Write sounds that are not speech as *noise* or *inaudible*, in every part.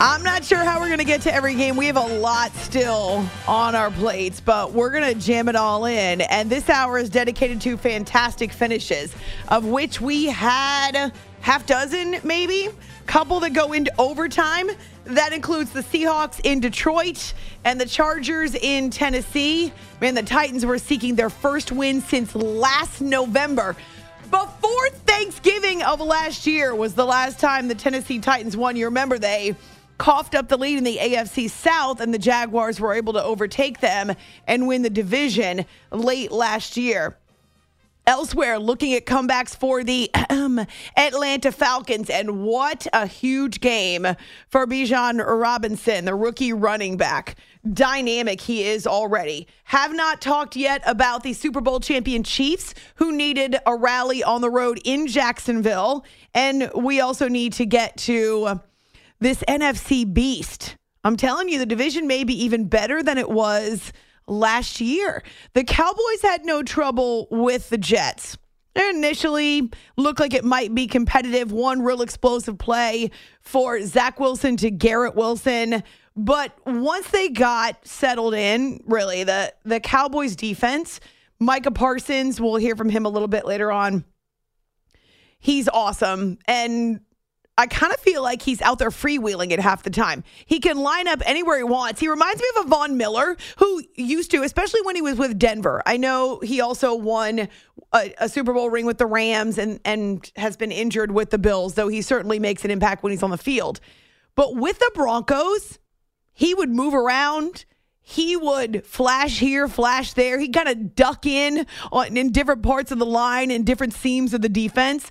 I'm not sure how we're going to get to every game. We have a lot still on our plates, but we're going to jam it all in. And this hour is dedicated to fantastic finishes, of which we had half dozen, maybe, couple that go into overtime. That includes the Seahawks in Detroit and the Chargers in Tennessee. Man, the Titans were seeking their first win since last November. Before Thanksgiving of last year was the last time the Tennessee Titans won. You remember they coughed up the lead in the AFC South, and the Jaguars were able to overtake them and win the division late last year. Elsewhere, looking at comebacks for the *clears throat* Atlanta Falcons, and what a huge game for Bijan Robinson, the rookie running back. Dynamic he is already. Have not talked yet about the Super Bowl champion Chiefs, who needed a rally on the road in Jacksonville. And we also need to get to this NFC beast. I'm telling you, the division may be even better than it was last year. The Cowboys had no trouble with the Jets. It initially looked like it might be competitive. One real explosive play for Zach Wilson to Garrett Wilson. But once they got settled in, really, the, the Cowboys defense, Micah Parsons, we'll hear from him a little bit later on. He's awesome. And I kind of feel like he's out there freewheeling it half the time. He can line up anywhere he wants. He reminds me of a Von Miller who used to, especially when he was with Denver. I know he also won a, a, Super Bowl ring with the Rams and and has been injured with the Bills, though he certainly makes an impact when he's on the field. But with the Broncos, he would move around. He would flash here, flash there. He kind of duck in on, in different parts of the line and different seams of the defense.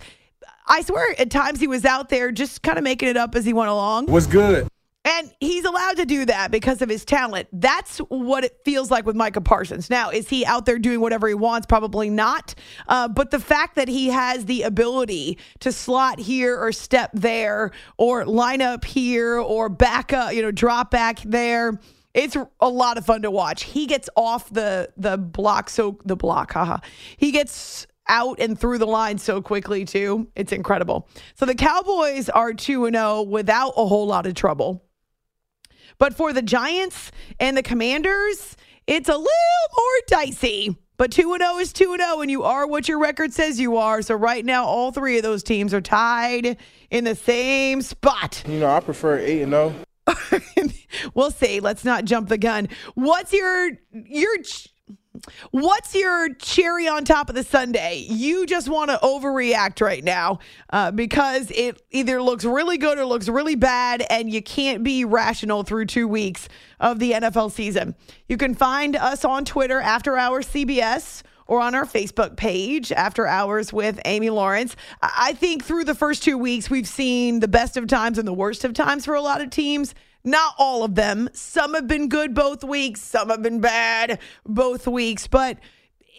I swear at times he was out there just kind of making it up as he went along. What's good? And he's allowed to do that because of his talent. That's what it feels like with Micah Parsons. Now, is he out there doing whatever he wants? Probably not. Uh, but the fact that he has the ability to slot here or step there or line up here or back up, you know, drop back there. It's a lot of fun to watch. He gets off the the block so the block, haha. He gets out and through the line so quickly, too. It's incredible. So the Cowboys are 2 and 0 without a whole lot of trouble. But for the Giants and the Commanders, it's a little more dicey. But 2 and 0 is 2 and 0, and you are what your record says you are. So right now, all three of those teams are tied in the same spot. You know, I prefer 8 and 0. *laughs* we'll see. Let's not jump the gun. What's your your What's your cherry on top of the sundae? You just want to overreact right now uh, because it either looks really good or looks really bad, and you can't be rational through two weeks of the NFL season. You can find us on Twitter, After Hours CBS, or on our Facebook page, After Hours with Amy Lawrence. I think through the first two weeks, we've seen the best of times and the worst of times for a lot of teams. Not all of them. Some have been good both weeks, some have been bad both weeks, but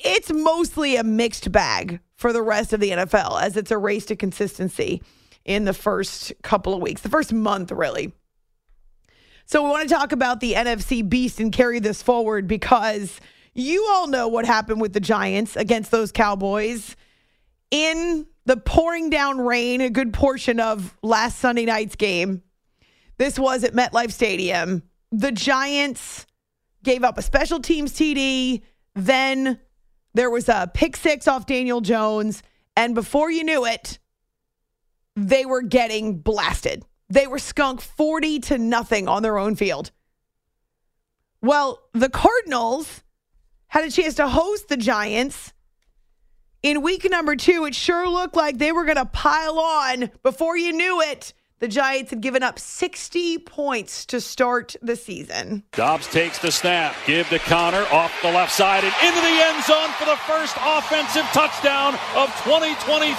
it's mostly a mixed bag for the rest of the NFL as it's a race to consistency in the first couple of weeks, the first month, really. So, we want to talk about the NFC beast and carry this forward because you all know what happened with the Giants against those Cowboys in the pouring down rain, a good portion of last Sunday night's game. This was at MetLife Stadium. The Giants gave up a special teams TD. Then there was a pick six off Daniel Jones. And before you knew it, they were getting blasted. They were skunked 40 to nothing on their own field. Well, the Cardinals had a chance to host the Giants. In week number two, it sure looked like they were going to pile on. Before you knew it, the Giants had given up 60 points to start the season. Dobbs takes the snap, give to Conner off the left side and into the end zone for the first offensive touchdown of 2023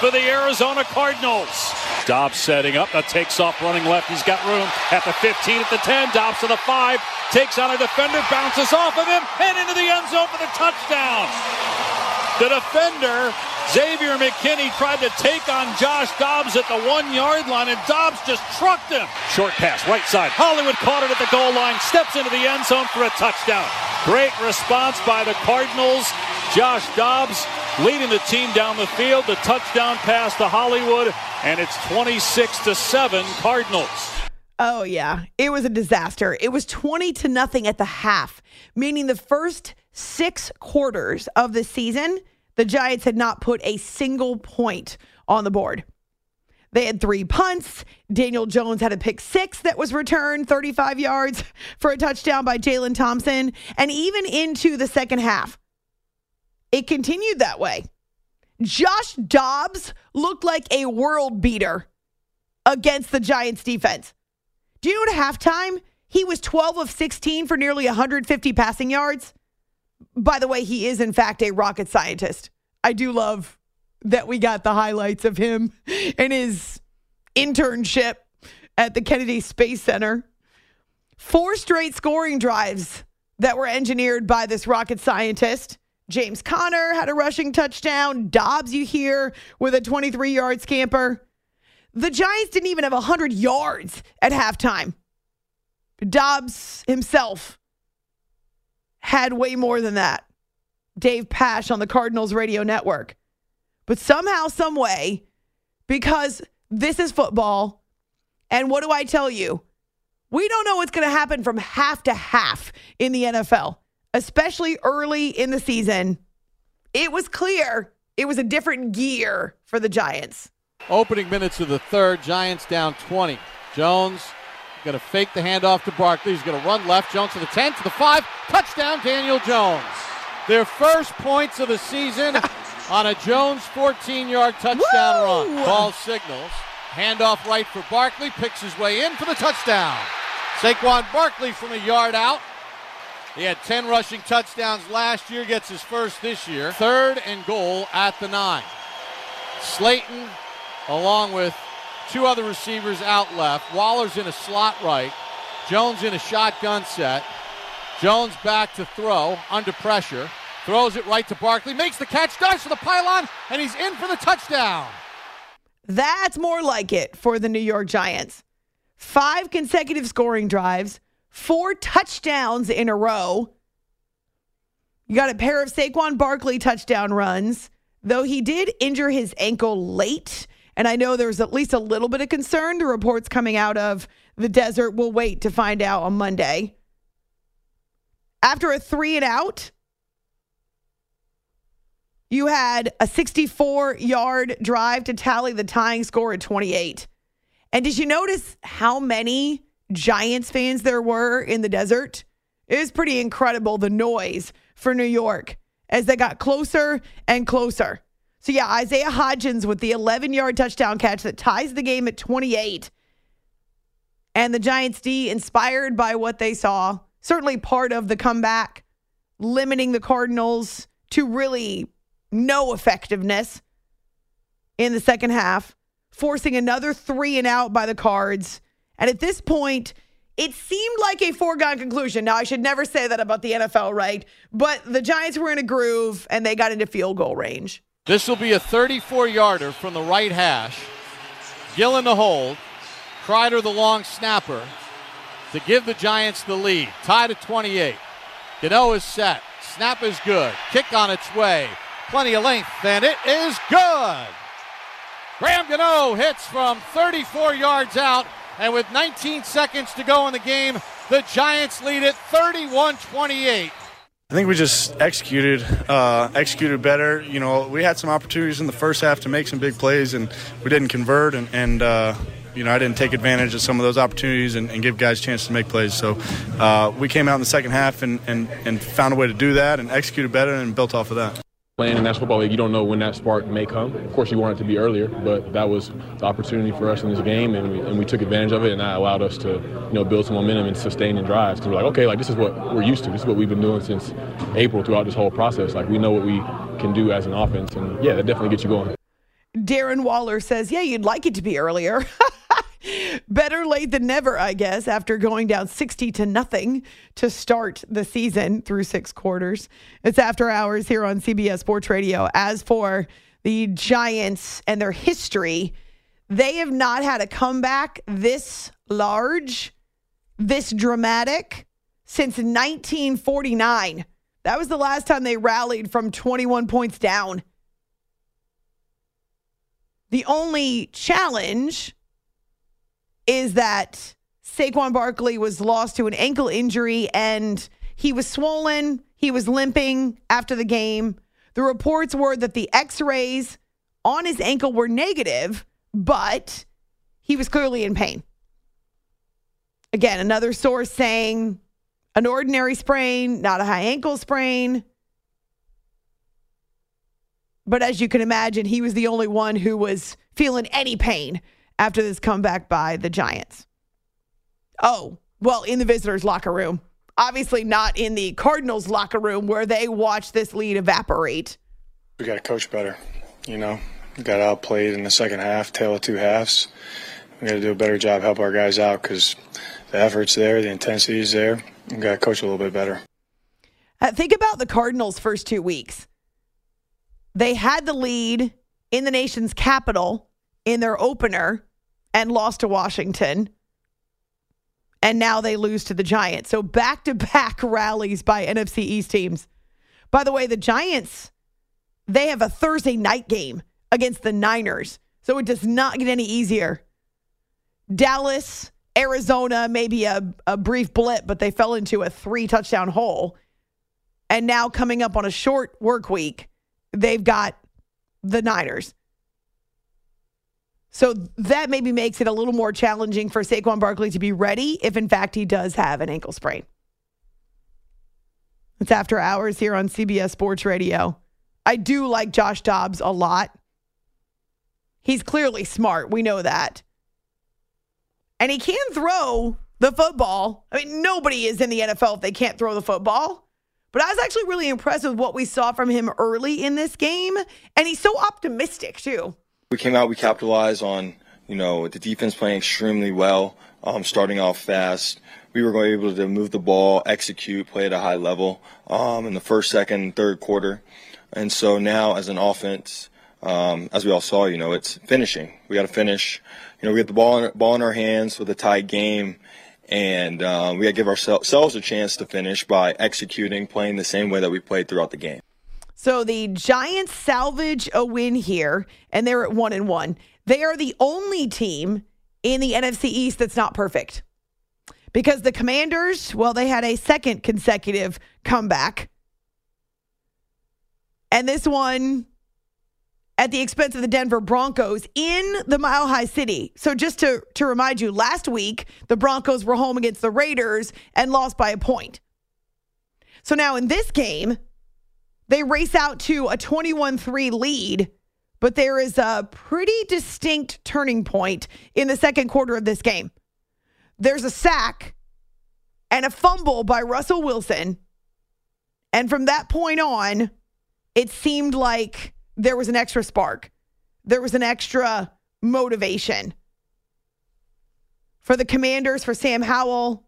for the Arizona Cardinals. Dobbs setting up, that takes off running left. He's got room at the 15, at the 10. Dobbs to the 5, takes on a defender, bounces off of him, and into the end zone for the touchdown. The defender, Xavier McKinney, tried to take on Josh Dobbs at the one yard line, and Dobbs just trucked him. Short pass, right side. Hollywood caught it at the goal line, steps into the end zone for a touchdown. Great response by the Cardinals. Josh Dobbs leading the team down the field. The touchdown pass to Hollywood, and it's 26 to 7 Cardinals. Oh yeah, it was a disaster. It was 20 to nothing at the half, meaning the first 6 quarters of the season, the Giants had not put a single point on the board. They had three punts. Daniel Jones had a pick six that was returned 35 yards *laughs* for a touchdown by Jalen Thompson. And even into the second half, it continued that way. Josh Dobbs looked like a world beater against the Giants defense. Do you know at halftime, he was 12 of 16 for nearly 150 passing yards? By the way, he is, in fact, a rocket scientist. I do love that we got the highlights of him and his internship at the Kennedy Space Center. Four straight scoring drives that were engineered by this rocket scientist. James Conner had a rushing touchdown. Dobbs, you hear, with a 23 yard scamper. The Giants didn't even have 100 yards at halftime. Dobbs himself had way more than that. Dave Pasch on the Cardinals radio network. But somehow, some way, because this is football, and what do I tell you? We don't know what's going to happen from half to half in the NFL, especially early in the season. It was clear it was a different gear for the Giants. Opening minutes of the third, Giants down 20. Jones going to fake the handoff to Barkley. He's going to run left. Jones to the 10, to the 5. Touchdown, Daniel Jones. Their first points of the season *laughs* on a Jones 14 yard touchdown Woo! run. Ball signals. Handoff right for Barkley. Picks his way in for the touchdown. Saquon Barkley from a yard out. He had 10 rushing touchdowns last year, gets his first this year. Third and goal at the nine. Slayton, along with two other receivers out left. Waller's in a slot right. Jones in a shotgun set. Jones back to throw under pressure. Throws it right to Barkley. Makes the catch. Dives for the pylon. And he's in for the touchdown. That's more like it for the New York Giants. Five consecutive scoring drives, four touchdowns in a row. You got a pair of Saquon Barkley touchdown runs, though he did injure his ankle late. And I know there's at least a little bit of concern. The reports coming out of the desert will wait to find out on Monday. After a three and out, you had a 64 yard drive to tally the tying score at 28. And did you notice how many Giants fans there were in the desert? It was pretty incredible the noise for New York as they got closer and closer. So, yeah, Isaiah Hodgins with the 11 yard touchdown catch that ties the game at 28. And the Giants D, inspired by what they saw, certainly part of the comeback, limiting the Cardinals to really no effectiveness in the second half, forcing another three and out by the Cards. And at this point, it seemed like a foregone conclusion. Now, I should never say that about the NFL, right? But the Giants were in a groove and they got into field goal range. This will be a 34 yarder from the right hash. Gillan the hold. Kreiser the long snapper to give the Giants the lead. Tied at 28. Gano is set. Snap is good. Kick on its way. Plenty of length, and it is good. Graham Gano hits from 34 yards out, and with 19 seconds to go in the game, the Giants lead it 31 28. I think we just executed, uh, executed better. You know, we had some opportunities in the first half to make some big plays, and we didn't convert. And, and uh, you know, I didn't take advantage of some of those opportunities and, and give guys a chance to make plays. So uh, we came out in the second half and, and, and found a way to do that and executed better and built off of that playing in National Football League, you don't know when that spark may come. Of course, you want it to be earlier, but that was the opportunity for us in this game, and we, and we took advantage of it, and that allowed us to, you know, build some momentum and sustain and drives. Because we're like, okay, like this is what we're used to. This is what we've been doing since April throughout this whole process. Like we know what we can do as an offense, and yeah, that definitely gets you going. Darren Waller says, yeah, you'd like it to be earlier. *laughs* *laughs* Better late than never, I guess, after going down 60 to nothing to start the season through six quarters. It's after hours here on CBS Sports Radio. As for the Giants and their history, they have not had a comeback this large, this dramatic since 1949. That was the last time they rallied from 21 points down. The only challenge is that Saquon Barkley was lost to an ankle injury and he was swollen. He was limping after the game. The reports were that the x rays on his ankle were negative, but he was clearly in pain. Again, another source saying an ordinary sprain, not a high ankle sprain. But as you can imagine, he was the only one who was feeling any pain after this comeback by the Giants? Oh, well, in the visitors' locker room. Obviously, not in the Cardinals' locker room where they watch this lead evaporate. We got to coach better. You know, we got outplayed in the second half, tail of two halves. We got to do a better job, help our guys out because the effort's there, the intensity is there. We got to coach a little bit better. Uh, think about the Cardinals' first two weeks. They had the lead in the nation's capital in their opener and lost to Washington. And now they lose to the Giants. So back to back rallies by NFC East teams. By the way, the Giants, they have a Thursday night game against the Niners. So it does not get any easier. Dallas, Arizona, maybe a, a brief blip, but they fell into a three touchdown hole. And now coming up on a short work week, they've got the Niners. So that maybe makes it a little more challenging for Saquon Barkley to be ready if, in fact, he does have an ankle sprain. It's after hours here on CBS Sports Radio. I do like Josh Dobbs a lot. He's clearly smart. We know that. And he can throw the football. I mean, nobody is in the NFL if they can't throw the football. But I was actually really impressed with what we saw from him early in this game. And he's so optimistic, too. We came out, we capitalized on, you know, the defense playing extremely well, um, starting off fast. We were able to move the ball, execute, play at a high level um, in the first, second, third quarter. And so now, as an offense, um, as we all saw, you know, it's finishing. We got to finish. You know, we get the ball in, ball in our hands with a tight game, and uh, we got to give ourselves a chance to finish by executing, playing the same way that we played throughout the game. So the Giants salvage a win here, and they're at one and one. They are the only team in the NFC East that's not perfect. Because the Commanders, well, they had a second consecutive comeback. And this one at the expense of the Denver Broncos in the Mile High City. So just to, to remind you, last week the Broncos were home against the Raiders and lost by a point. So now in this game, they race out to a 21 3 lead, but there is a pretty distinct turning point in the second quarter of this game. There's a sack and a fumble by Russell Wilson. And from that point on, it seemed like there was an extra spark, there was an extra motivation. For the commanders, for Sam Howell,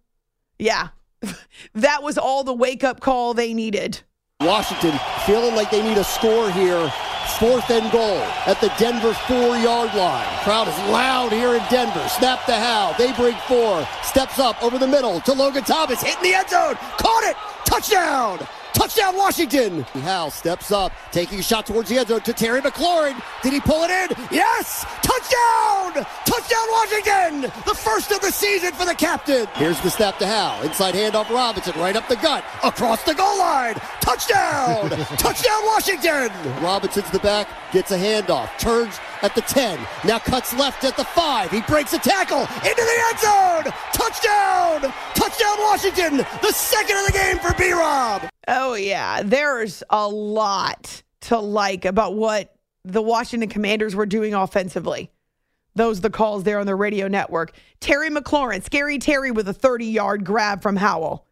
yeah, *laughs* that was all the wake up call they needed. Washington feeling like they need a score here. Fourth and goal at the Denver four yard line. Crowd is loud here in Denver. Snap to Howell. They break four. Steps up over the middle to Logan Thomas. Hitting the end zone. Caught it. Touchdown. Touchdown, Washington. Howell steps up, taking a shot towards the end zone to Terry McLaurin. Did he pull it in? Yes! Touchdown! Touchdown, Washington! The first of the season for the captain. Here's the snap to Howell. Inside handoff Robinson, right up the gut, across the goal line. Touchdown! *laughs* Touchdown, Washington! Robinson's the back, gets a handoff, turns at the 10, now cuts left at the 5. He breaks a tackle into the end zone! Touchdown! Touchdown, Washington! The second of the game for B Rob! Oh, yeah. There's a lot to like about what the Washington Commanders were doing offensively. Those the calls there on the radio network. Terry McLaurin, Scary Terry with a 30 yard grab from Howell.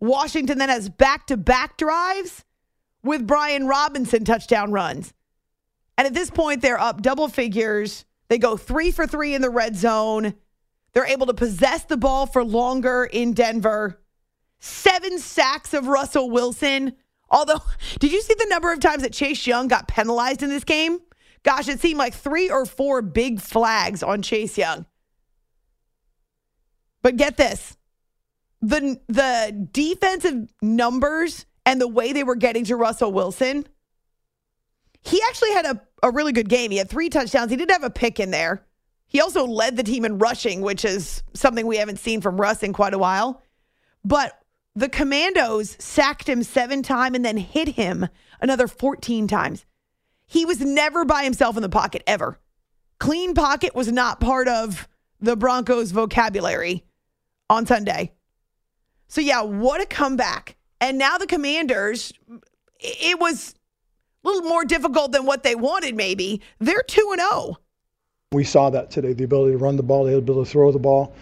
Washington then has back to back drives with Brian Robinson touchdown runs. And at this point, they're up double figures. They go three for three in the red zone. They're able to possess the ball for longer in Denver. Seven sacks of Russell Wilson. Although, *laughs* did you see the number of times that Chase Young got penalized in this game? Gosh, it seemed like three or four big flags on Chase Young. But get this the, the defensive numbers and the way they were getting to Russell Wilson he actually had a, a really good game. He had three touchdowns. He did have a pick in there. He also led the team in rushing, which is something we haven't seen from Russ in quite a while. But the Commandos sacked him seven times and then hit him another 14 times. He was never by himself in the pocket, ever. Clean pocket was not part of the Broncos' vocabulary on Sunday. So, yeah, what a comeback. And now the Commanders, it was a little more difficult than what they wanted, maybe. They're 2 and 0. We saw that today the ability to run the ball, the ability to throw the ball,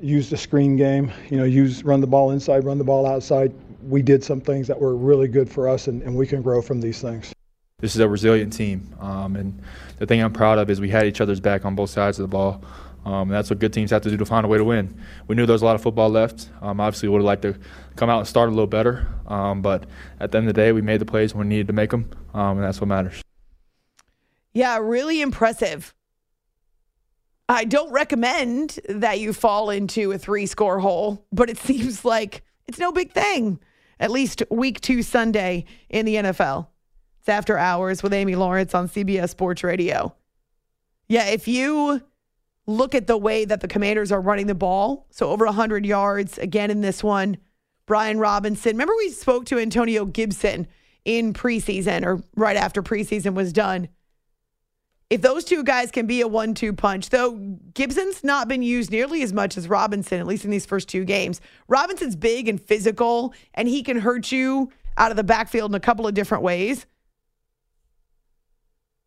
use the screen game, you know, use run the ball inside, run the ball outside. We did some things that were really good for us, and, and we can grow from these things. This is a resilient team, um, and the thing I'm proud of is we had each other's back on both sides of the ball. Um, that's what good teams have to do to find a way to win. We knew there was a lot of football left. Um, obviously, would have liked to come out and start a little better, um, but at the end of the day, we made the plays when we needed to make them, um, and that's what matters. Yeah, really impressive. I don't recommend that you fall into a three score hole, but it *laughs* seems like it's no big thing. At least week two Sunday in the NFL. It's after hours with Amy Lawrence on CBS Sports Radio. Yeah, if you look at the way that the commanders are running the ball. So over 100 yards again in this one. Brian Robinson. Remember, we spoke to Antonio Gibson in preseason or right after preseason was done. If those two guys can be a one two punch, though Gibson's not been used nearly as much as Robinson, at least in these first two games. Robinson's big and physical, and he can hurt you out of the backfield in a couple of different ways.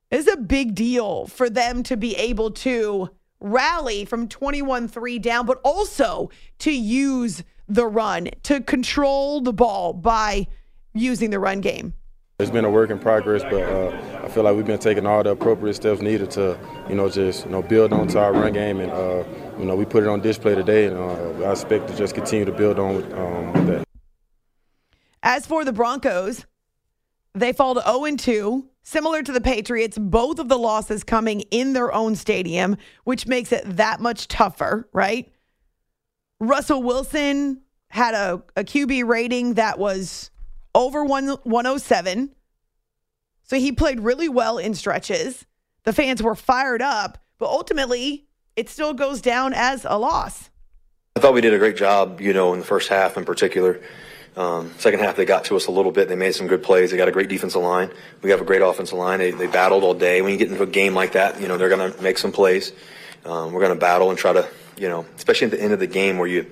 It's a big deal for them to be able to rally from 21 3 down, but also to use the run, to control the ball by using the run game. It's been a work in progress, but uh, I feel like we've been taking all the appropriate steps needed to, you know, just you know build onto our run game, and uh, you know we put it on display today, and uh, I expect to just continue to build on um, with that. As for the Broncos, they fall to 0 2 Similar to the Patriots, both of the losses coming in their own stadium, which makes it that much tougher, right? Russell Wilson had a, a QB rating that was over one, 107. So he played really well in stretches. The fans were fired up, but ultimately, it still goes down as a loss. I thought we did a great job, you know, in the first half in particular. Um, second half, they got to us a little bit. They made some good plays. They got a great defensive line. We have a great offensive line. They, they battled all day. When you get into a game like that, you know, they're going to make some plays. Um, we're going to battle and try to, you know, especially at the end of the game where you,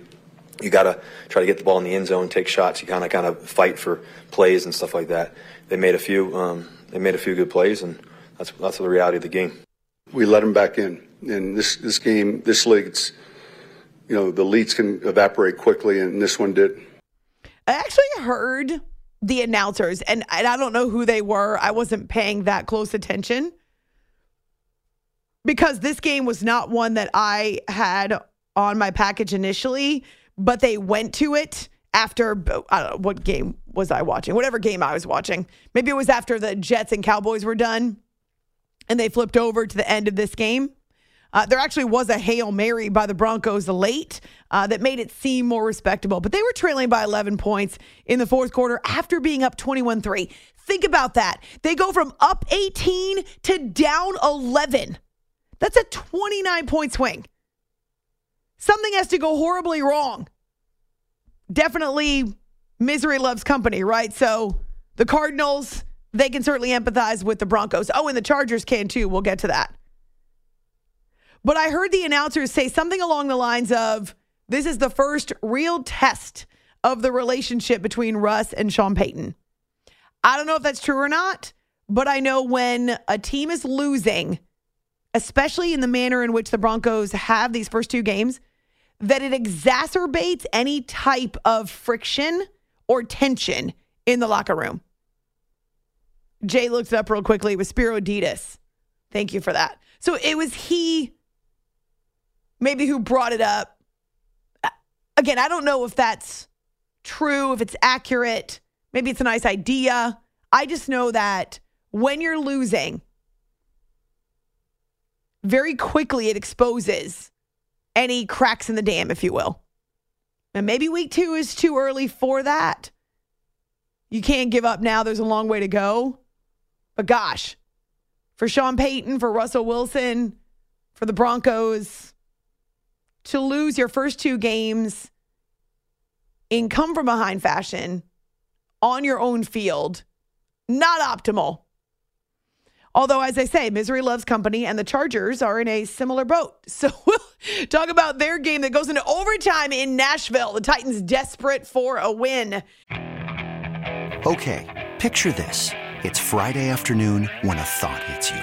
you got to try to get the ball in the end zone, take shots. You kind of, kind of fight for plays and stuff like that. They made a few, um, they made a few good plays, and that's, that's the reality of the game. We let them back in. And this, this game, this league, it's, you know, the leads can evaporate quickly, and this one did. I actually heard the announcers, and, and I don't know who they were. I wasn't paying that close attention because this game was not one that I had on my package initially, but they went to it after I don't know what game was I watching, whatever game I was watching. Maybe it was after the Jets and Cowboys were done and they flipped over to the end of this game. Uh, there actually was a Hail Mary by the Broncos late uh, that made it seem more respectable, but they were trailing by 11 points in the fourth quarter after being up 21 3. Think about that. They go from up 18 to down 11. That's a 29 point swing. Something has to go horribly wrong. Definitely misery loves company, right? So the Cardinals, they can certainly empathize with the Broncos. Oh, and the Chargers can too. We'll get to that. But I heard the announcers say something along the lines of this is the first real test of the relationship between Russ and Sean Payton. I don't know if that's true or not, but I know when a team is losing, especially in the manner in which the Broncos have these first two games, that it exacerbates any type of friction or tension in the locker room. Jay looked it up real quickly. It was Spero Dedes. Thank you for that. So it was he, maybe, who brought it up. Again, I don't know if that's true, if it's accurate. Maybe it's a nice idea. I just know that when you're losing, very quickly it exposes any cracks in the dam, if you will. And maybe week two is too early for that. You can't give up now. There's a long way to go. But gosh, for Sean Payton, for Russell Wilson, for the Broncos, to lose your first two games in come from behind fashion on your own field, not optimal. Although, as I say, misery loves company, and the Chargers are in a similar boat. *laughs* So we'll talk about their game that goes into overtime in Nashville. The Titans desperate for a win. Okay, picture this. It's Friday afternoon when a thought hits you.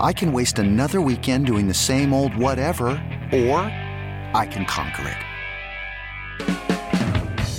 I can waste another weekend doing the same old whatever, or I can conquer it.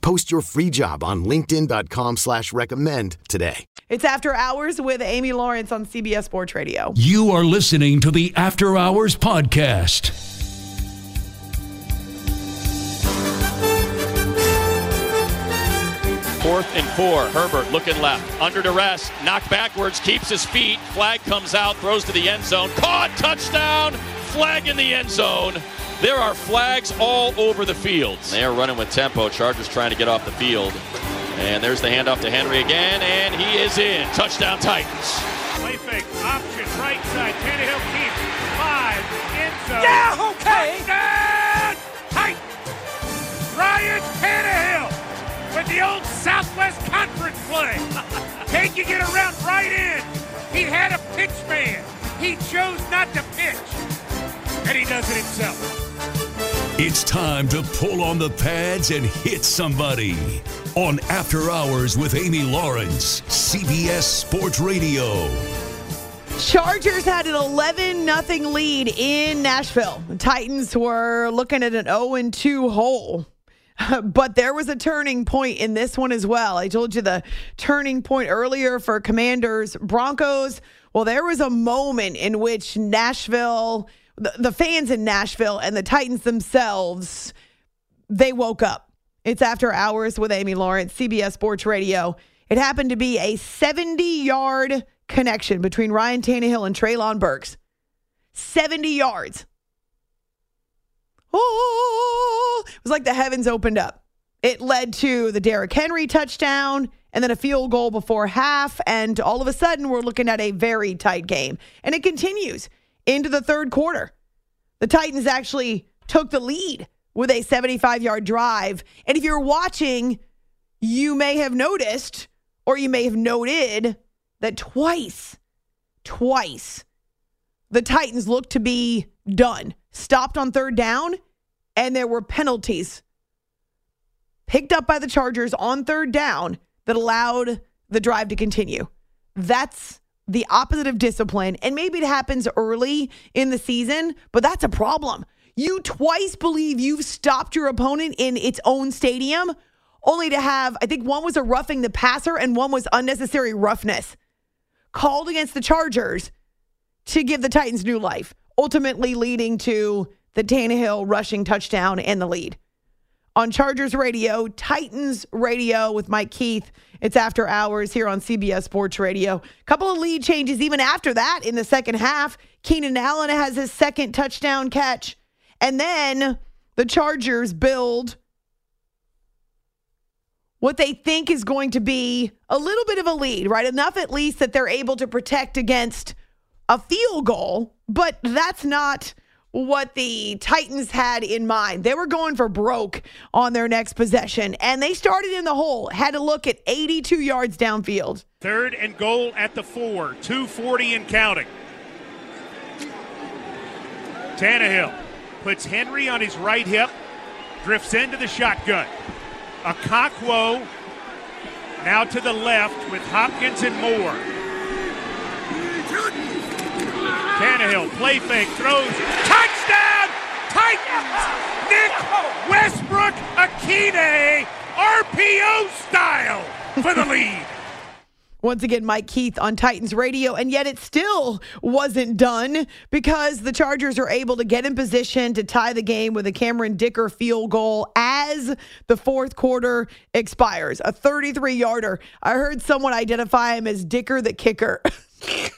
Post your free job on linkedin.com slash recommend today. It's After Hours with Amy Lawrence on CBS Sports Radio. You are listening to the After Hours Podcast. Fourth and four. Herbert looking left. Under duress. Knocked backwards. Keeps his feet. Flag comes out. Throws to the end zone. Caught. Touchdown. Flag in the end zone. There are flags all over the field. They are running with tempo. Chargers trying to get off the field. And there's the handoff to Henry again, and he is in. Touchdown Titans. Play fake, option, right side. Tannehill keeps five, end zone. Yeah, okay. Touchdown! Titans! Ryan Tannehill with the old Southwest Conference play. *laughs* Taking it around right in. He had a pitch man. He chose not to pitch. And he does it himself. It's time to pull on the pads and hit somebody on After Hours with Amy Lawrence, CBS Sports Radio. Chargers had an 11 nothing lead in Nashville. The Titans were looking at an 0 2 hole. *laughs* But there was a turning point in this one as well. I told you the turning point earlier for Commanders Broncos. Well, there was a moment in which Nashville, the, the fans in Nashville and the Titans themselves, they woke up. It's after hours with Amy Lawrence, CBS Sports Radio. It happened to be a 70 yard connection between Ryan Tannehill and Treylon Burks. 70 yards. Oh, it was like the heavens opened up. It led to the Derrick Henry touchdown and then a field goal before half. And all of a sudden, we're looking at a very tight game. And it continues into the third quarter. The Titans actually took the lead with a 75 yard drive. And if you're watching, you may have noticed or you may have noted that twice, twice, the Titans looked to be done, stopped on third down, and there were penalties picked up by the Chargers on third down that allowed the drive to continue. That's the opposite of discipline. And maybe it happens early in the season, but that's a problem. You twice believe you've stopped your opponent in its own stadium, only to have, I think one was a roughing the passer and one was unnecessary roughness called against the Chargers to give the Titans new life, ultimately leading to the Tannehill rushing touchdown and the lead. On Chargers Radio, Titans Radio with Mike Keith. It's after hours here on CBS Sports Radio. Couple of lead changes even after that in the second half. Keenan Allen has his second touchdown catch. And then the Chargers build what they think is going to be a little bit of a lead, right? Enough at least that they're able to protect against a field goal, but that's not what the Titans had in mind. They were going for broke on their next possession, and they started in the hole, had to look at 82 yards downfield. Third and goal at the four, 240 and counting. Tannehill puts Henry on his right hip, drifts into the shotgun. Okonkwo now to the left with Hopkins and Moore. Tannehill, play fake, throws, touchdown! Titans! Nick Westbrook Ikhine, RPO style for the lead. *laughs* Once again, Mike Keith on Titans Radio, and yet it still wasn't done because the Chargers are able to get in position to tie the game with a Cameron Dicker field goal as the fourth quarter expires. A 33 yarder. I heard someone identify him as Dicker the kicker. *laughs*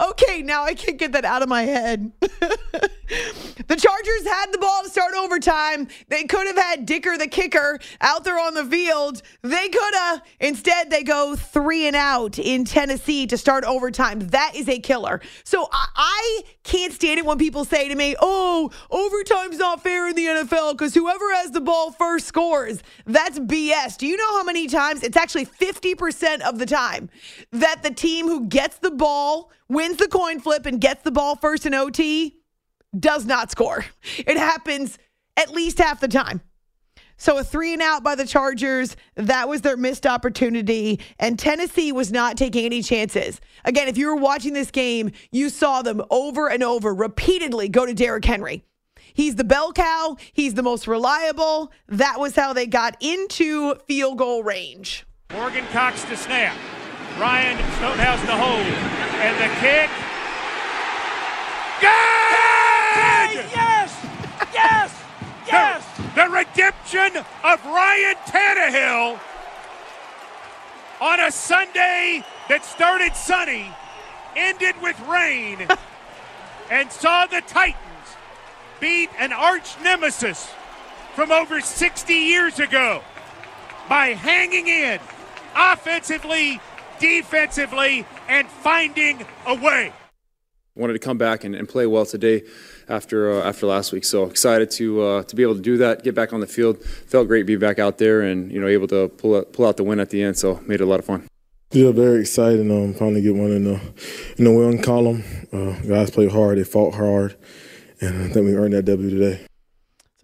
okay, now I can't get that out of my head. *laughs* the Chargers had the ball to start overtime. They could have had Dicker the kicker out there on the field. They could have. Instead, they go three and out in Tennessee to start overtime. That is a killer. So I, I can't stand it when people say to me, oh, overtime's not fair in the NFL because whoever has the ball first scores. That's BS. Do you know how many times? It's actually 50% of the time that the team who gets the ball, wins the coin flip, and gets the ball first in OT does not score. It happens at least half the time. So a three and out by the Chargers, that was their missed opportunity. And Tennessee was not taking any chances. Again, if you were watching this game, you saw them over and over repeatedly go to Derrick Henry. He's the bell cow, he's the most reliable. That was how they got into field goal range. Morgan Cox to snap. Ryan Stonehouse to hold. And the kick. Good! Yes! Yes! Yes! The, the redemption of Ryan Tannehill on a Sunday that started sunny, ended with rain, *laughs* and saw the Titans beat an arch nemesis from over 60 years ago by hanging in offensively, defensively, and finding a way. Wanted to come back and, and play well today after uh, after last week. So excited to uh, to be able to do that, get back on the field. Felt great to be back out there and you know able to pull out, pull out the win at the end. So made it a lot of fun. Yeah, very excited. Um, finally get one in the in the win column. Uh, guys played hard. They fought hard, and I think we earned that W today.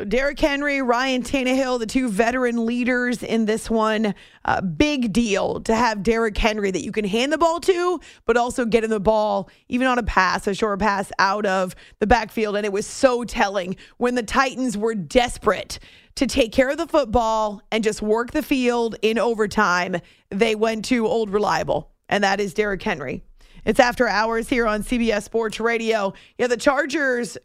Derrick Henry, Ryan Tannehill, the two veteran leaders in this one. Uh, big deal to have Derrick Henry that you can hand the ball to, but also get in the ball, even on a pass, a short pass out of the backfield. And it was so telling when the Titans were desperate to take care of the football and just work the field in overtime. They went to old reliable, and that is Derrick Henry. It's after hours here on CBS Sports Radio. Yeah, the Chargers,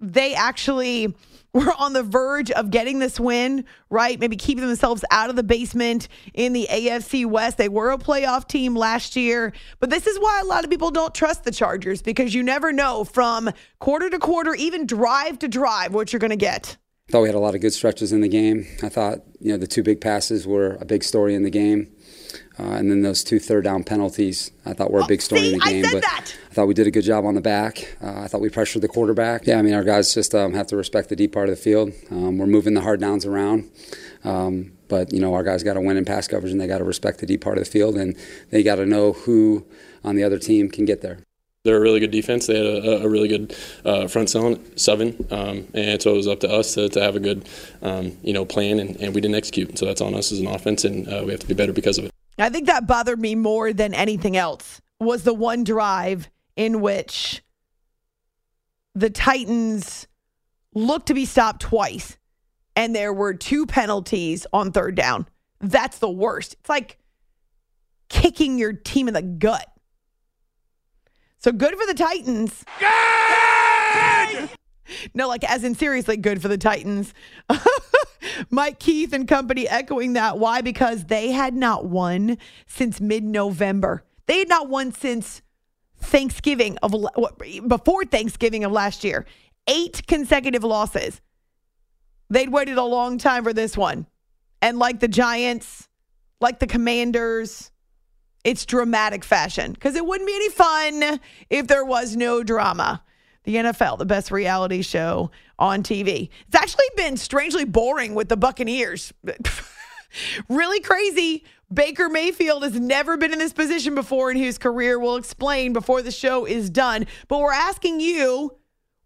they actually were on the verge of getting this win, right? Maybe keeping themselves out of the basement in the AFC West. They were a playoff team last year, but this is why a lot of people don't trust the Chargers because you never know from quarter to quarter, even drive to drive, what you're going to get. I thought we had a lot of good stretches in the game. I thought, you know, the two big passes were a big story in the game. Uh, and then those two third down penalties, I thought were a big story see, in the game. I said but that. I thought we did a good job on the back. Uh, I thought we pressured the quarterback. Yeah, I mean, our guys just um, have to respect the deep part of the field. Um, we're moving the hard downs around. Um, but, you know, our guys got to win in pass coverage and they got to respect the deep part of the field and they got to know who on the other team can get there. They're a really good defense. They had a, a really good uh, front seven, seven um, and so it was up to us to, to have a good, um, you know, plan, and, and we didn't execute. So that's on us as an offense, and uh, we have to be better because of it. I think that bothered me more than anything else was the one drive in which the Titans looked to be stopped twice and there were two penalties on third down. That's the worst. It's like kicking your team in the gut. So good for the Titans. No, like as in seriously good for the Titans. *laughs* Mike Keith and company echoing that. Why? Because they had not won since mid November. They had not won since Thanksgiving of before Thanksgiving of last year. Eight consecutive losses. They'd waited a long time for this one. And like the Giants, like the Commanders, it's dramatic fashion because it wouldn't be any fun if there was no drama. The NFL, the best reality show on TV. It's actually been strangely boring with the Buccaneers. *laughs* really crazy. Baker Mayfield has never been in this position before in his career. We'll explain before the show is done. But we're asking you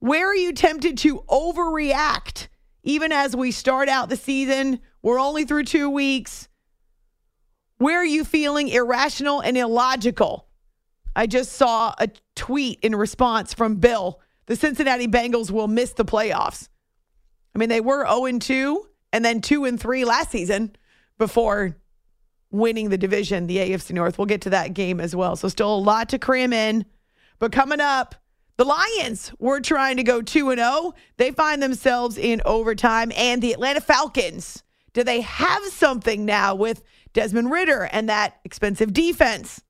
where are you tempted to overreact even as we start out the season? We're only through two weeks. Where are you feeling irrational and illogical? I just saw a tweet in response from Bill. The Cincinnati Bengals will miss the playoffs. I mean, they were 0 2 and then 2 and 3 last season before winning the division, the AFC North. We'll get to that game as well. So, still a lot to cram in. But coming up, the Lions were trying to go 2 and 0. They find themselves in overtime. And the Atlanta Falcons, do they have something now with Desmond Ridder and that expensive defense?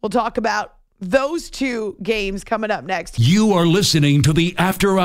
We'll talk about those two games coming up next. You are listening to the After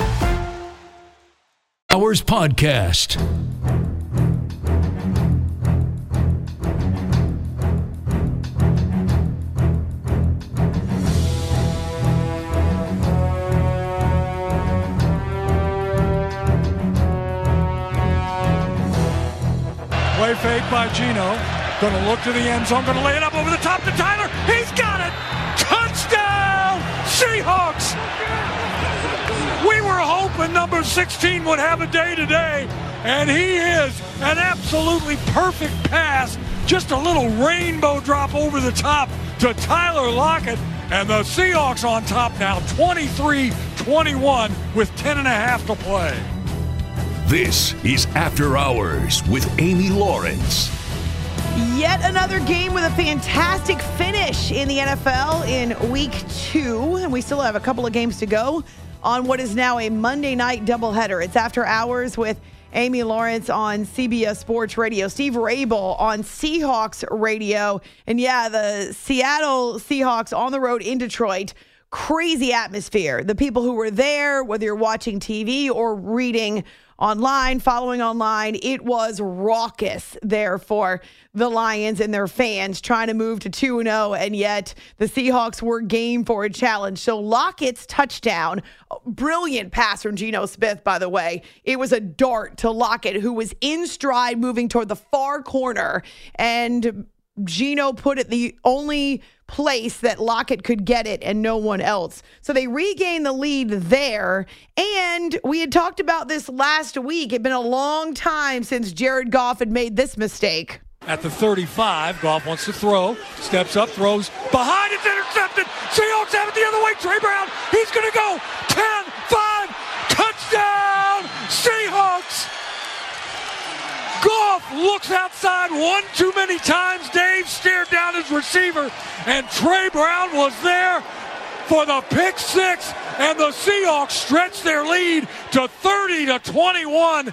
Hours Podcast. Play fake by Geno. Going to look to the end zone. Going to lay it up over the top to Tyler. He's got it. Touchdown, Seahawks. We were hoping number 16 would have a day today, and he is an absolutely perfect pass. Just a little rainbow drop over the top to Tyler Lockett, and the Seahawks on top now 23 21 with 10 and a half to play. This is After Hours with Amy Lawrence. Yet another game with a fantastic finish in the NFL in week two. And we still have a couple of games to go on what is now a Monday night doubleheader. It's after hours with Amy Lawrence on CBS Sports Radio, Steve Raible on Seahawks Radio. And yeah, the Seattle Seahawks on the road in Detroit crazy atmosphere. The people who were there, whether you're watching TV or reading online, following online, it was raucous there for the Lions and their fans trying to move to 2 0, and yet the Seahawks were game for a challenge. So Lockett's touchdown, brilliant pass from Geno Smith, by the way. It was a dart to Lockett, who was in stride moving toward the far corner, and Geno put it the only place that Lockett could get it and no one else. So they regained the lead there. And we had talked about this last week. It'd been a long time since Jared Goff had made this mistake. At the 35, Goff wants to throw, steps up, throws behind, it's intercepted. Seahawks have it the other way. Tre Brown, he's going to go 10 5, touchdown, Seahawks. Goff looks outside one too many times. Dave stared down his receiver, and Tre Brown was there for the pick six, and the Seahawks stretch their lead to 30 to 21.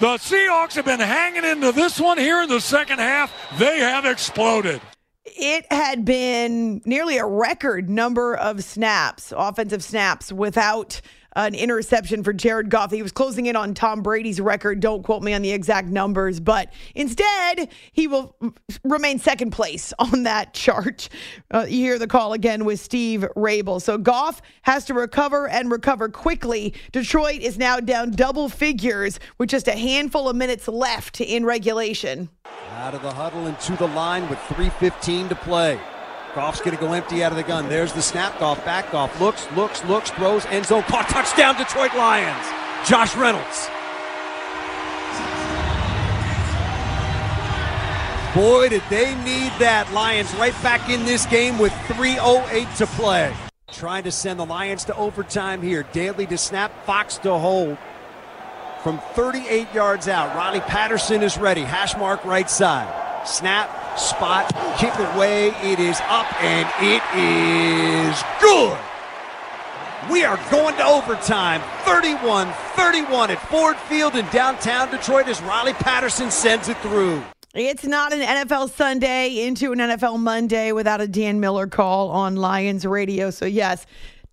The Seahawks have been hanging into this one here in the second half. They have exploded. It had been nearly a record number of snaps, offensive snaps, without an interception for Jared Goff. He was closing in on Tom Brady's record. Don't quote me on the exact numbers, but instead, he will remain second place *laughs* on that chart. Uh, you hear the call again with Steve Raible. So Goff has to recover and recover quickly. Detroit is now down double figures with just a handful of minutes left in regulation. Out of the huddle and to the line with 3.15 to play. Goff's going to go empty out of the gun. There's the snap. Goff back. Goff looks, looks, looks, throws, end zone. Caught touchdown, Detroit Lions. Josh Reynolds. Boy, did they need that. Lions right back in this game with 3.08 to play. Trying to send the Lions to overtime here. Daly to snap, Fox to hold. From 38 yards out, Riley Patterson is ready. Hash mark right side. Snap, spot, kick away. It is up and it is good. We are going to overtime. 31 31 at Ford Field in downtown Detroit as Riley Patterson sends it through. It's not an NFL Sunday into an NFL Monday without a Dan Miller call on Lions radio. So, yes,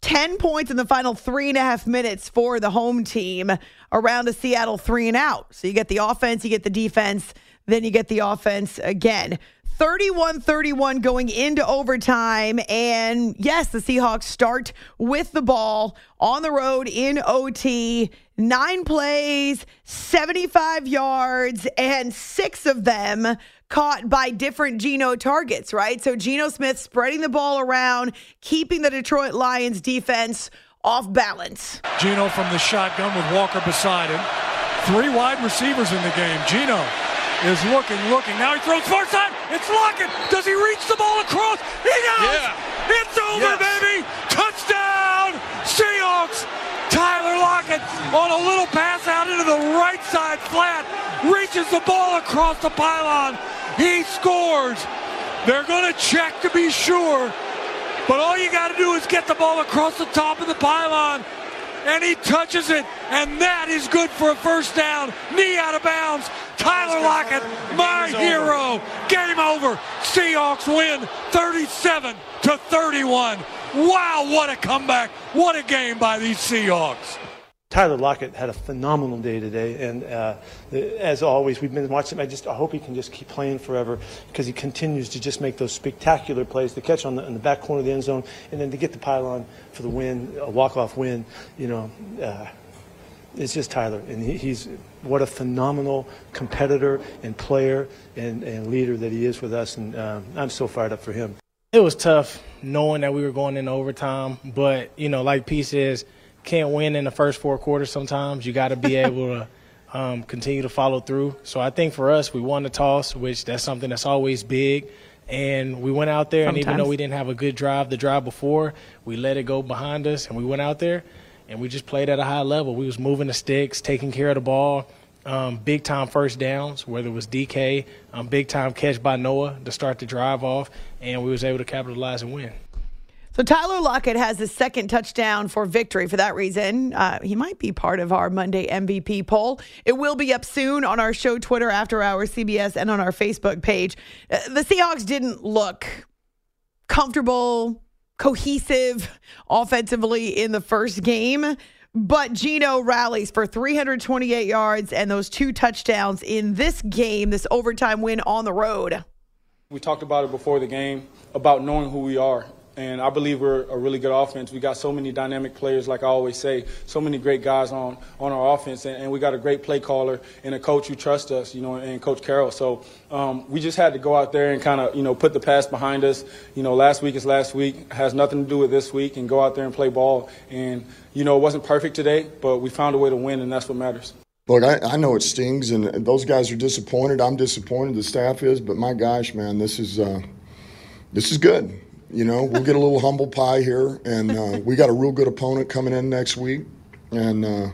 10 points in the final three and a half minutes for the home team around a Seattle three and out. So, you get the offense, you get the defense, then you get the offense again. 31 31 going into overtime. And yes, the Seahawks start with the ball on the road in OT. Nine plays, 75 yards, and six of them caught by different Geno targets, right? So Geno Smith spreading the ball around, keeping the Detroit Lions defense off balance. Geno from the shotgun with Walker beside him. Three wide receivers in the game. Geno is looking, looking. Now he throws far side. It's Lockett. Does he reach the ball across? He does. Yeah. It's over, yes. baby. Touchdown, Seahawks. Tyler Lockett on a little pass out into the right side flat. Reaches the ball across the pylon. He scores. They're going to check to be sure. But all you got to do is get the ball across the top of the pylon and he touches it, and that is good for a first down. Knee out of bounds. Tyler Lockett, my hero. Game over. Seahawks win 37 to 31. Wow, what a comeback. What a game by these Seahawks. Tyler Lockett had a phenomenal day today, and uh, as always, we've been watching. I just I hope he can just keep playing forever because he continues to just make those spectacular plays. The catch on the, in the back corner of the end zone, and then to get the pylon for the win, a walk-off win. You know, uh, it's just Tyler, and he, he's what a phenomenal competitor and player and, and leader that he is with us, and uh, I'm so fired up for him. It was tough knowing that we were going into overtime, but you know, like P says can't win in the first four quarters sometimes. You got to be *laughs* able to um, continue to follow through. So I think for us, we won the toss, which that's something that's always big. And we went out there, sometimes. and even though we didn't have a good drive the drive before, we let it go behind us, and we went out there, and we just played at a high level. We was moving the sticks, taking care of the ball, um, big time first downs, whether it was DK, um, big time catch by Noah to start the drive off, and we was able to capitalize and win. So Tyler Lockett has his second touchdown for victory. For that reason, uh, he might be part of our Monday MVP poll. It will be up soon on our show Twitter after hours CBS and on our Facebook page. Uh, the Seahawks didn't look comfortable, cohesive offensively in the first game. But Geno rallies for 328 yards and those two touchdowns in this game, this overtime win on the road. We talked about it before the game about knowing who we are. And I believe we're a really good offense. We got so many dynamic players, like I always say, so many great guys on, on our offense. And, and we got a great play caller and a coach who trusts us, you know, and Coach Carroll. So um, we just had to go out there and kind of, you know, put the past behind us. You know, last week is last week, has nothing to do with this week, and go out there and play ball. And, you know, it wasn't perfect today, but we found a way to win, and that's what matters. Look, I, I know it stings, and those guys are disappointed. I'm disappointed. The staff is, but my gosh, man, this is uh, this is good. You know, we'll get a little humble pie here, and uh, we got a real good opponent coming in next week, and uh,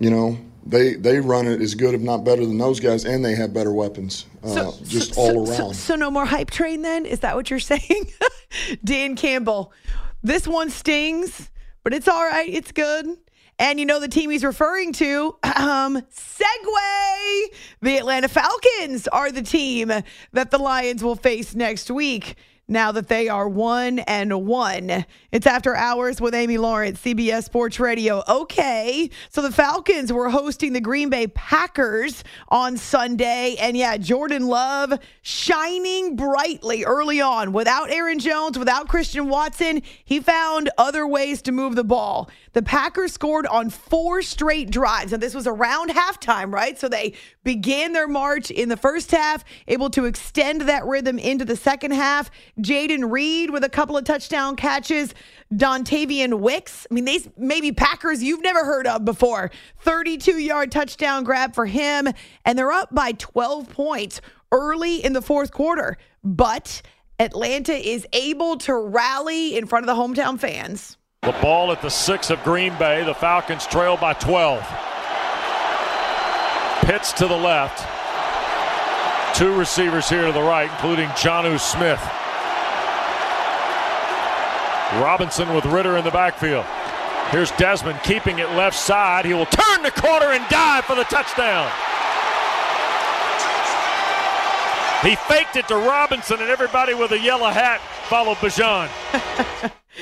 you know they they run it as good, if not better, than those guys, and they have better weapons, uh, so, just so, all around. So, no more hype train, then? Is that what you're *laughs* saying, Dan Campbell? This one stings, but it's all right. It's good. And you know the team he's referring to, um, segue. The Atlanta Falcons are the team that the Lions will face next week now that they are one and one. It's after hours with Amy Lawrence, CBS Sports Radio. Okay, so the Falcons were hosting the Green Bay Packers on Sunday, and yeah, Jordan Love shining brightly early on. Without Aaron Jones, without Christian Watson, he found other ways to move the ball. The Packers scored on four straight drives, and this was around halftime, right? So they began their march in the first half, able to extend that rhythm into the second half. Jayden Reed with a couple of touchdown catches. Dontayvion Wicks. I mean, these maybe Packers you've never heard of before. 32 yard touchdown grab for him. And they're up by 12 points early in the fourth quarter. But Atlanta is able to rally in front of the hometown fans. The ball at the six of Green Bay. The Falcons trail by 12. Pitts to the left. Two receivers here to the right, including Jonnu Smith. Robinson with Ridder in the backfield. Here's Desmond keeping it left side. He will turn the corner and dive for the touchdown. He faked it to Robinson, and everybody with a yellow hat followed Bijan. *laughs* *laughs*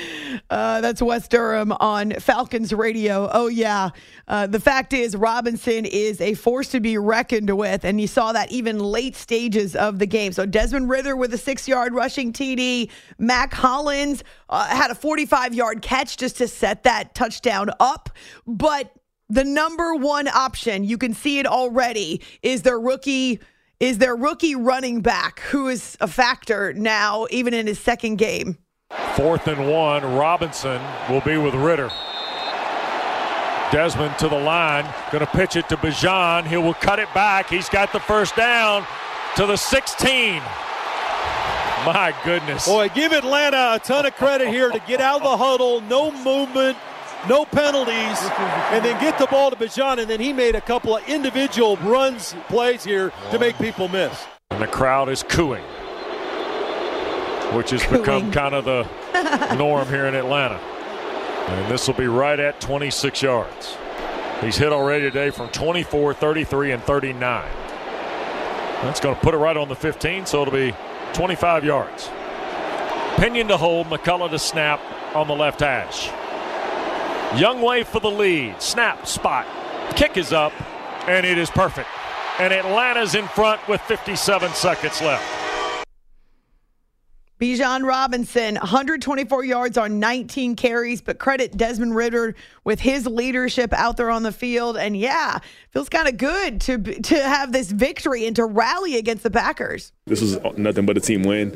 Uh, that's Wes Durham on Falcons Radio. Oh, yeah. Uh, the fact is, Robinson is a force to be reckoned with, and you saw that even late stages of the game. So, Desmond Ridder with a six yard rushing TD. Mack Hollins uh, had a 45 yard catch just to set that touchdown up. But the number one option, you can see it already, is their rookie. Is their rookie running back, who is a factor now, even in his second game? Fourth and one. Robinson will be with Ridder. Desmond to the line. Going to pitch it to Bijan. He will cut it back. He's got the first down to the 16. My goodness. Boy, give Atlanta a ton of credit here to get out of the huddle, no movement, no penalties, and then get the ball to Bijan. And then he made a couple of individual runs, plays here to make people miss. And the crowd is cooing which has Cooing. become kind of the norm here in Atlanta. And this will be right at 26 yards. He's hit already today from 24, 33, and 39. That's going to put it right on the 15, so it'll be 25 yards. Pinion to hold, McCullough to snap on the left hash. Younghoe for the lead. Snap, spot. Kick is up, and it is perfect. And Atlanta's in front with 57 seconds left. Bijan Robinson, 124 yards on 19 carries, but credit Desmond Ridder with his leadership out there on the field. And yeah, feels kind of good to to have this victory and to rally against the Packers. This was nothing but a team win.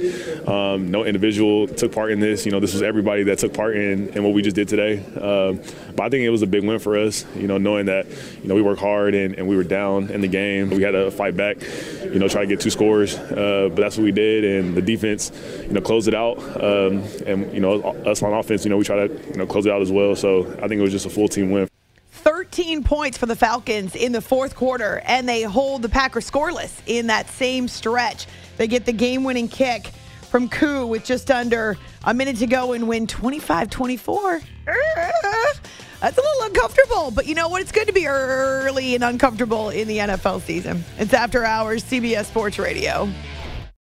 Um, no individual took part in this. You know, this was everybody that took part in, in what we just did today. Um, but I think it was a big win for us. You know, knowing that you know we worked hard and, and we were down in the game. We had to fight back. You know, try to get two scores. Uh, but that's what we did, and the defense, you know, closed it out. Um, and you know, us on offense, you know, we try to you know close it out as well. So I think it was just a full team win. 13 points for the Falcons in the fourth quarter, and they hold the Packers scoreless in that same stretch. They get the game winning kick from Koo with just under a minute to go and win 25 24. That's a little uncomfortable, but you know what? It's good to be early and uncomfortable in the NFL season. It's After Hours, CBS Sports Radio.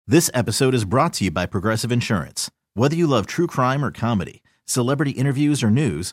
This episode is brought to you by Progressive Insurance. Whether you love true crime or comedy, celebrity interviews or news,